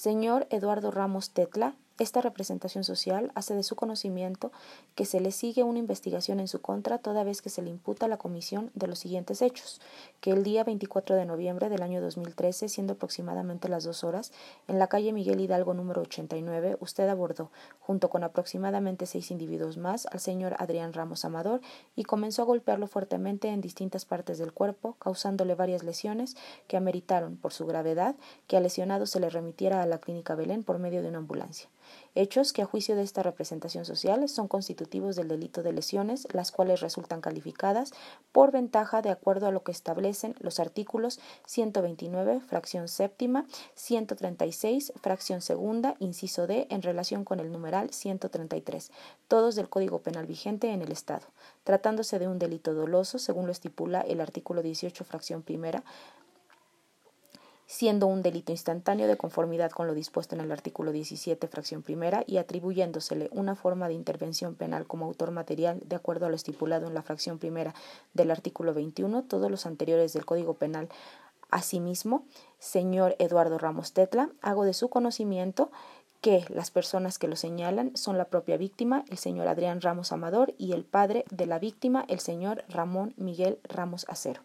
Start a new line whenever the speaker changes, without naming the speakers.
Señor Eduardo Ramos Tetla, esta representación social hace de su conocimiento que se le sigue una investigación en su contra toda vez que se le imputa la comisión de los siguientes hechos, que el día 24 de noviembre del año 2013, siendo aproximadamente las dos horas, en la calle Miguel Hidalgo número 89, usted abordó, junto con aproximadamente seis individuos más, al señor Adrián Ramos Amador y comenzó a golpearlo fuertemente en distintas partes del cuerpo, causándole varias lesiones que ameritaron, por su gravedad, que al lesionado se le remitiera a la clínica Belén por medio de una ambulancia hechos que a juicio de esta representación social son constitutivos del delito de lesiones, las cuales resultan calificadas por ventaja de acuerdo a lo que establecen los artículos 129, fracción séptima, 136, fracción segunda, inciso D, en relación con el numeral 133, todos del Código Penal vigente en el Estado, tratándose de un delito doloso, según lo estipula el artículo 18, fracción primera, siendo un delito instantáneo de conformidad con lo dispuesto en el artículo 17, fracción primera, y atribuyéndosele una forma de intervención penal como autor material de acuerdo a lo estipulado en la fracción primera del artículo 21, todos los anteriores del Código Penal. Asimismo, señor Eduardo Ramos Tetla, hago de su conocimiento que las personas que lo señalan son la propia víctima, el señor Adrián Ramos Amador, y el padre de la víctima, el señor Ramón Miguel Ramos Acero.